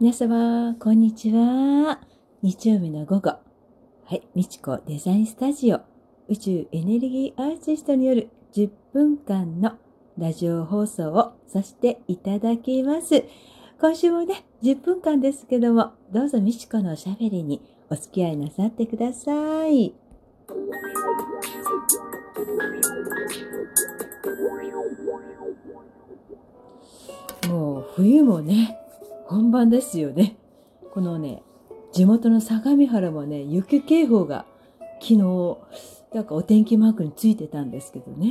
皆様、こんにちは。日曜日の午後。はい、みちこデザインスタジオ宇宙エネルギーアーティストによる10分間のラジオ放送をさせていただきます。今週もね、10分間ですけども、どうぞみちこのおしゃべりにお付き合いなさってください。もう冬もね、本番ですよね。このね、地元の相模原もね、雪警報が昨日、なんかお天気マークについてたんですけどね。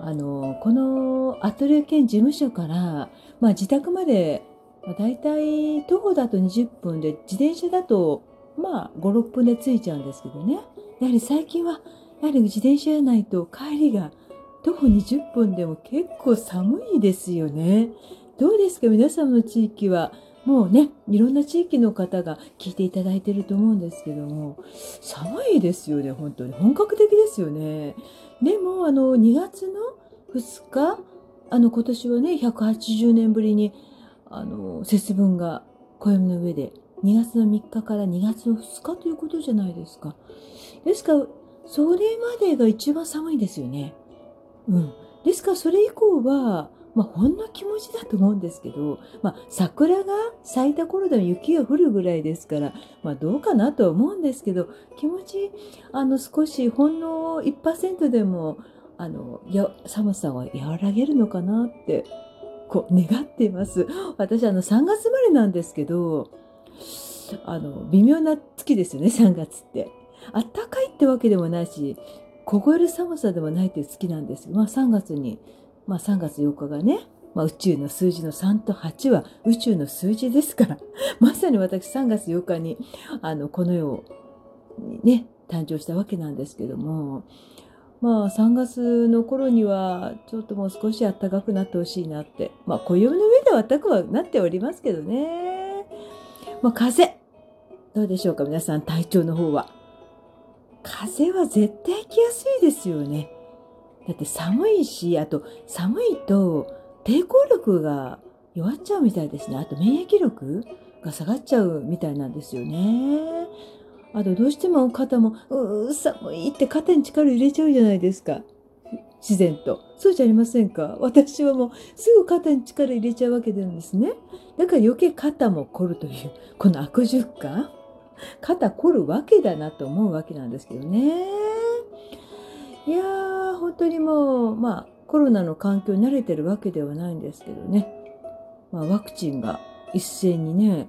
あの、このアトリエ兼事務所から、まあ自宅まで、まあ、大体徒歩だと20分で、自転車だと、まあ5、6分で着いちゃうんですけどね。やはり最近は、やはり自転車やないと帰りが徒歩20分でも結構寒いですよね。どうですか？皆様の地域は。もうね、いろんな地域の方が聞いていただいてると思うんですけども、寒いですよね、本当に。本格的ですよね。でも、あの、2月の2日、あの、今年はね、180年ぶりに、あの、節分が暦の上で、2月の3日から2月の2日ということじゃないですか。ですから、それまでが一番寒いですよね。うん。ですから、それ以降は、まあ、ほんの気持ちだと思うんですけど、まあ、桜が咲いた頃でも雪が降るぐらいですから、まあ、どうかなとは思うんですけど、気持ち、あの、少しほんの1%でも、あの、や、寒さは和らげるのかなって、こう、願っています。私、あの、3月生まれなんですけど、あの、微妙な月ですよね、3月って。あったかいってわけでもないし、凍える寒さでもないという月なんですまあ3月に、まあ3月8日がね、まあ、宇宙の数字の3と8は宇宙の数字ですから、まさに私3月8日に、あの、この世にね、誕生したわけなんですけども、まあ3月の頃にはちょっともう少し暖かくなってほしいなって。まあ暦の上では暖かくはなっておりますけどね。まあ風。どうでしょうか皆さん体調の方は。風は絶対来やすいですよね。だって寒いし、あと寒いと抵抗力が弱っちゃうみたいですね。あと免疫力が下がっちゃうみたいなんですよね。あとどうしても肩も、うー、寒いって肩に力入れちゃうじゃないですか。自然と。そうじゃありませんか？私はもうすぐ肩に力入れちゃうわけなんですね。だから余計肩も凝るという、この悪循環。肩凝るわけだなと思うわけなんですけどね。いやー、本当にもう、まあ、コロナの環境に慣れてるわけではないんですけどね。まあ、ワクチンが一斉にね、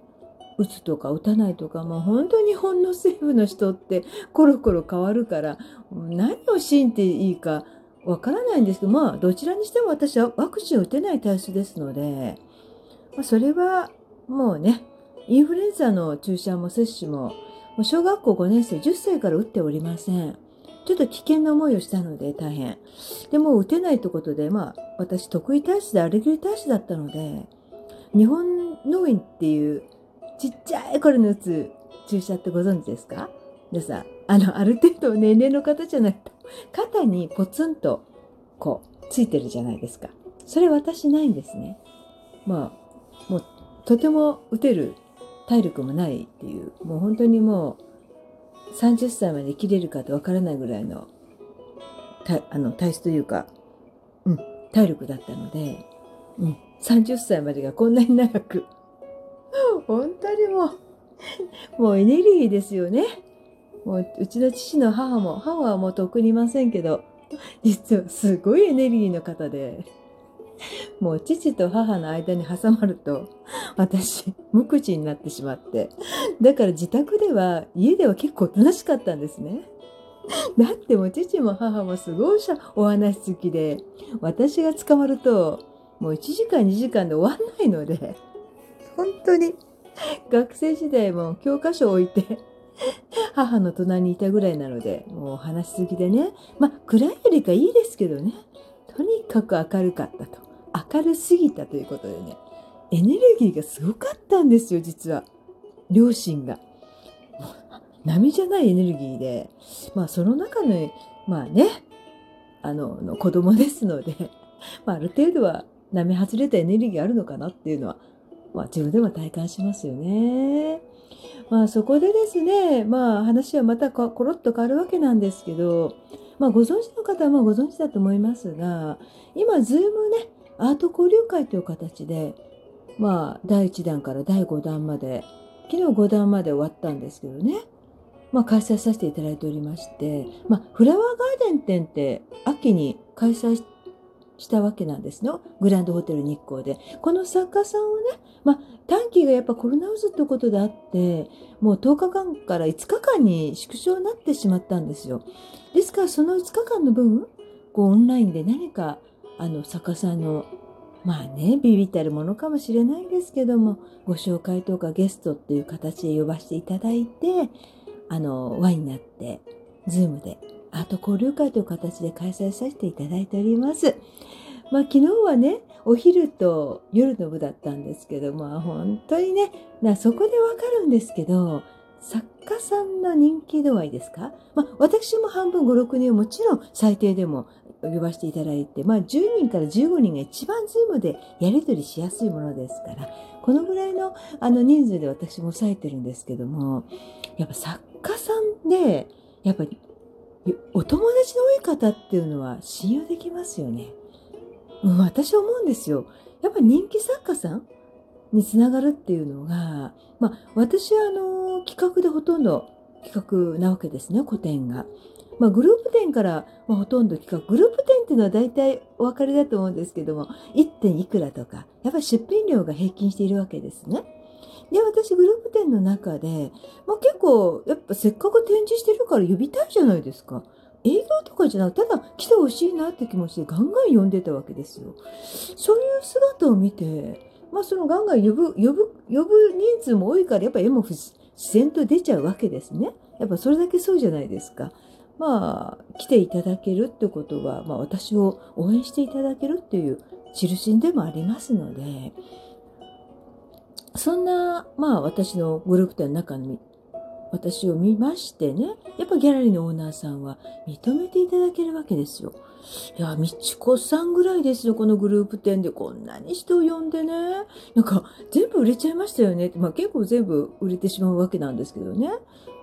打つとか打たないとか、もう本当に日本の政府の人ってコロコロ変わるから、何を信じていいかわからないんですけど、まあ、どちらにしても私はワクチンを打てない体質ですので、まあ、それはもうね、インフルエンザの注射も接種も、小学校5年生10歳から打っておりません。ちょっと危険な思いをしたので大変。でも打てないってことで、まあ私得意体質でアレルギー体質だったので、日本農園っていうちっちゃい頃に打つ注射ってご存知ですか？皆さん、あの、ある程度年齢の方じゃないと、肩にポツンとこうついてるじゃないですか。それ私ないんですね。まあ、もうとても打てる体力もないっていう、もう本当にもう30歳まで生きれるかとわからないぐらいのあの体質というか、うん、体力だったので、うん、30歳までがこんなに長く、本当にもう、もうエネルギーですよね。もううちの父の母も、母はもうとっくにいませんけど、実はすごいエネルギーの方で、もう父と母の間に挟まると、私、無口になってしまって。だから自宅では、家では結構おとなしかったんですね。だってもう父も母もすごいお話好きで、私が捕まると、もう1時間2時間で終わんないので、本当に学生時代も教科書を置いて、母の隣にいたぐらいなので、もう話しすぎでね。まあ、暗いよりかいいですけどね。とにかく明るかったと。明るすぎたということでね。エネルギーがすごかったんですよ、実は。両親が。波じゃないエネルギーで。まあ、その中の、まあね、あの、の子供ですので、まあ、ある程度は並外れたエネルギーあるのかなっていうのはまあ、自分でも体感しますよね。まあそこでですね、まあ話はまたコロッと変わるわけなんですけど、まあご存知の方はまあご存知だと思いますが、今、 Zoom ね、アート交流会という形で、まあ第1弾から第5弾まで、昨日5弾まで終わったんですけどね、まあ開催させていただいておりまして、まあフラワーガーデン展って秋に開催ししたわけなんですの。グランドホテル日光で。この作家さんをね、まあ、短期がやっぱコロナウイルスってことであって、もう10日間から5日間に縮小になってしまったんですよ。ですからその5日間の分、こうオンラインで何か、あの、作家さんの、まあね、ビビったるものかもしれないんですけども、ご紹介とかゲストっていう形で呼ばせていただいて、あの、ワインになって、 Zoom でアート交流会という形で開催させていただいております。まあ昨日はね、お昼と夜の部だったんですけど、まあ本当にね、なそこでわかるんですけど、作家さんの人気度合いですか？まあ私も半分5、6人もちろん最低でも呼ばせていただいて、まあ10人から15人が一番 Zoom でやり取りしやすいものですから、このぐらいのあの人数で私も抑えてるんですけども、やっぱ作家さんで、やっぱりお友達の多い方っていうのは信用できますよね。うん、私思うんですよ。やっぱ人気作家さんにつながるっていうのが、まあ私はあの企画でほとんど企画なわけですね、古典が。まあグループ展から、まあ、ほとんど企画。グループ展っていうのは大体お分かりだと思うんですけども、1点いくらとか、やっぱり出品料が平均しているわけですね。で、私グループ展の中で、まあ、結構、やっぱせっかく展示してるから呼びたいじゃないですか。営業とかじゃなくただ来てほしいなって気持ちでガンガン呼んでたわけですよ。そういう姿を見て、まあそのガンガン呼ぶ、呼ぶ、呼ぶ人数も多いからやっぱ絵も自然と出ちゃうわけですね。やっぱそれだけそうじゃないですか。まあ、来ていただけるってことは、まあ私を応援していただけるっていう印でもありますので、そんな、まあ私のグループ展の中に、私を見ましてね、やっぱギャラリーのオーナーさんは認めていただけるわけですよ。いや、みちこさんぐらいですよ、このグループ展でこんなに人を呼んでね。なんか、全部売れちゃいましたよね。まあ結構全部売れてしまうわけなんですけどね。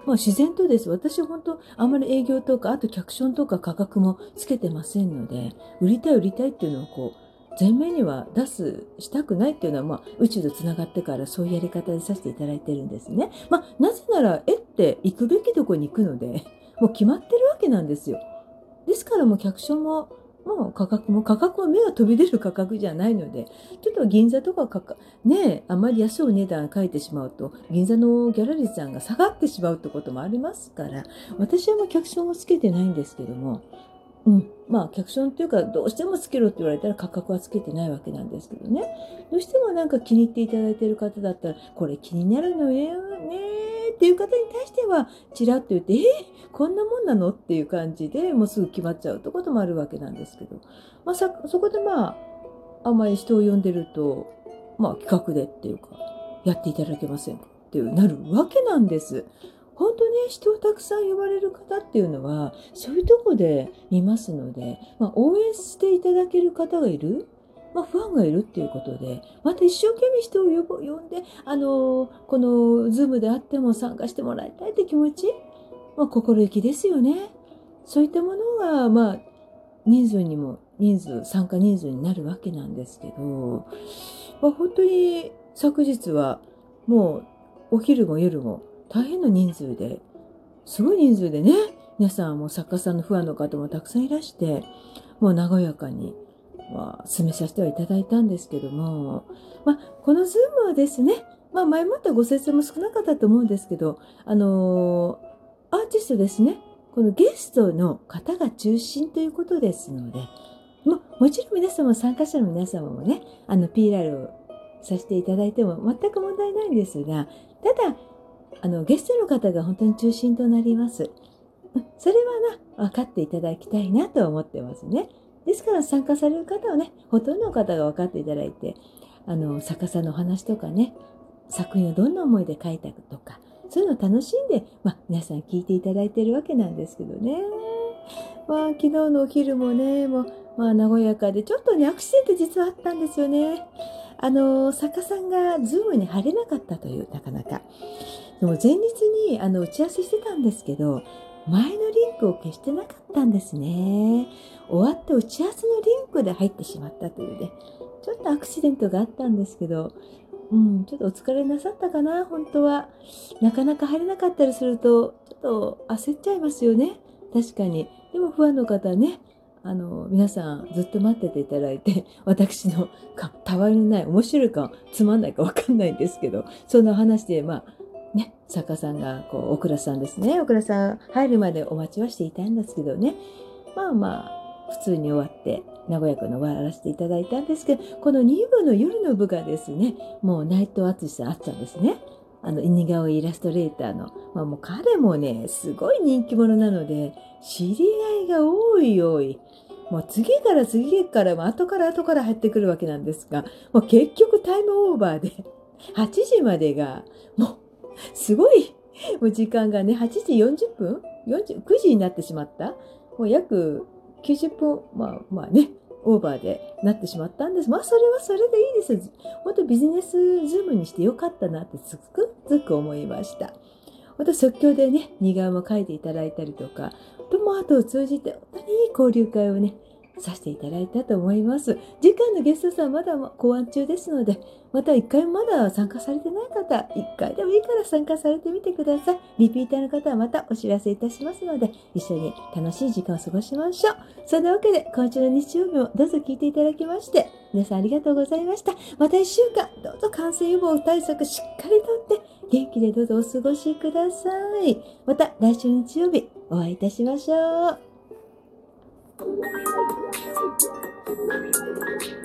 まあ自然とです。私は本当、あんまり営業とか、あとキャプションとか価格もつけてませんので、売りたい売りたいっていうのをこう、前面には出す、したくないっていうのは、まあ、宇宙と繋がってからそういうやり方でさせていただいてるんですね。まあ、なぜなら、絵って行くべきとこに行くので、もう決まってるわけなんですよ。ですからもう客所も、もう価格も価格は目が飛び出る価格じゃないので、ちょっと銀座とかかか、ねあまり安いお値段書いてしまうと、銀座のギャラリーさんが下がってしまうってこともありますから、私はもう客所もつけてないんですけども、うん。まあ、キャプションっていうか、どうしてもつけろって言われたら価格はつけてないわけなんですけどね。どうしてもなんか気に入っていただいている方だったら、これ気になるのよねっていう方に対しては、ちらっと言って、えー、こんなもんなのっていう感じでもうすぐ決まっちゃうってこともあるわけなんですけど。まあ、そこでまあ、あんまり人を呼んでると、まあ、企画でっていうか、やっていただけませんかっていうなるわけなんです。本当ね、人をたくさん呼ばれる方っていうのは、そういうとこで見ますので、まあ、応援していただける方がいる、まあ、ファンがいるっていうことで、また一生懸命人を呼呼んで、あのこのズームであっても参加してもらいたいって気持ち、まあ、心意気ですよね。そういったものが、まあ、人数にも、人数、参加人数になるわけなんですけど、まあ、本当に昨日は、もう、お昼も夜も、大変な人数で、すごい人数でね、皆さんも作家さんのファンの方もたくさんいらして、もう和やかに、まあ、進めさせてはいただいたんですけども、まあ、このズームはですね、まあ、前もったご説明も少なかったと思うんですけど、あのー、アーティストですね、このゲストの方が中心ということですので、ももちろん皆様、参加者の皆様もね、あの、PR をさせていただいても全く問題ないんですが、ただ、あの、ゲストの方が本当に中心となります。それはな、分かっていただきたいなと思ってますね。ですから参加される方はね、ほとんどの方が分かっていただいて、あの、作家さんのお話とかね、作品をどんな思いで書いたとか、そういうのを楽しんで、まあ、皆さん聞いていただいてるわけなんですけどね。まあ、昨日のお昼もね、もう、まあ、和やかで、ちょっとね、アクシデント実はあったんですよね。あの、作家さんが Zoom に入れなかったという、なかなか。でも前日にあの打ち合わせしてたんですけど、前のリンクを消してなかったんですね。終わって打ち合わせのリンクで入ってしまったというね、ちょっとアクシデントがあったんですけど、うん、ちょっとお疲れなさったかな、本当は。なかなか入れなかったりすると、ちょっと焦っちゃいますよね。確かに。でも不安の方ね、あの、皆さんずっと待ってていただいて、私のたわいのない面白いかつまんないかわかんないんですけど、そんな話で、まあ、ね、作家さんが、こう、オクラさんですね。オクラさん入るまでお待ちはしていたんですけどね。まあまあ、普通に終わって、和やかに終わらせていただいたんですけど、この2部の夜の部がですね、もう内藤敦さんあっちゃんですね。あの、似顔絵イラストレーターの、まあもう彼もね、すごい人気者なので、知り合いが多い多い。もう次から次から、後から後から入ってくるわけなんですが、もう結局タイムオーバーで、8時までが、もう、すごい、もう時間がね、8時40分 ?40、9時になってしまった？もう約90分、まあまあね、オーバーでなってしまったんです。まあそれはそれでいいです。本当ビジネスズームにしてよかったなってつくづく思いました。また即興でね、似顔絵も書いていただいたりとか、ともあとを通じて本当にいい交流会をね、させていただいたと思います。次回のゲストさんまだ考案中ですので、また一回まだ参加されてない方、一回でもいいから参加されてみてください。リピーターの方はまたお知らせいたしますので、一緒に楽しい時間を過ごしましょう。そんなわけで、今週の日曜日もどうぞ聞いていただきまして、皆さんありがとうございました。また一週間、どうぞ感染予防対策しっかりとって、元気でどうぞお過ごしください。また来週日曜日お会いいたしましょう。Thank you.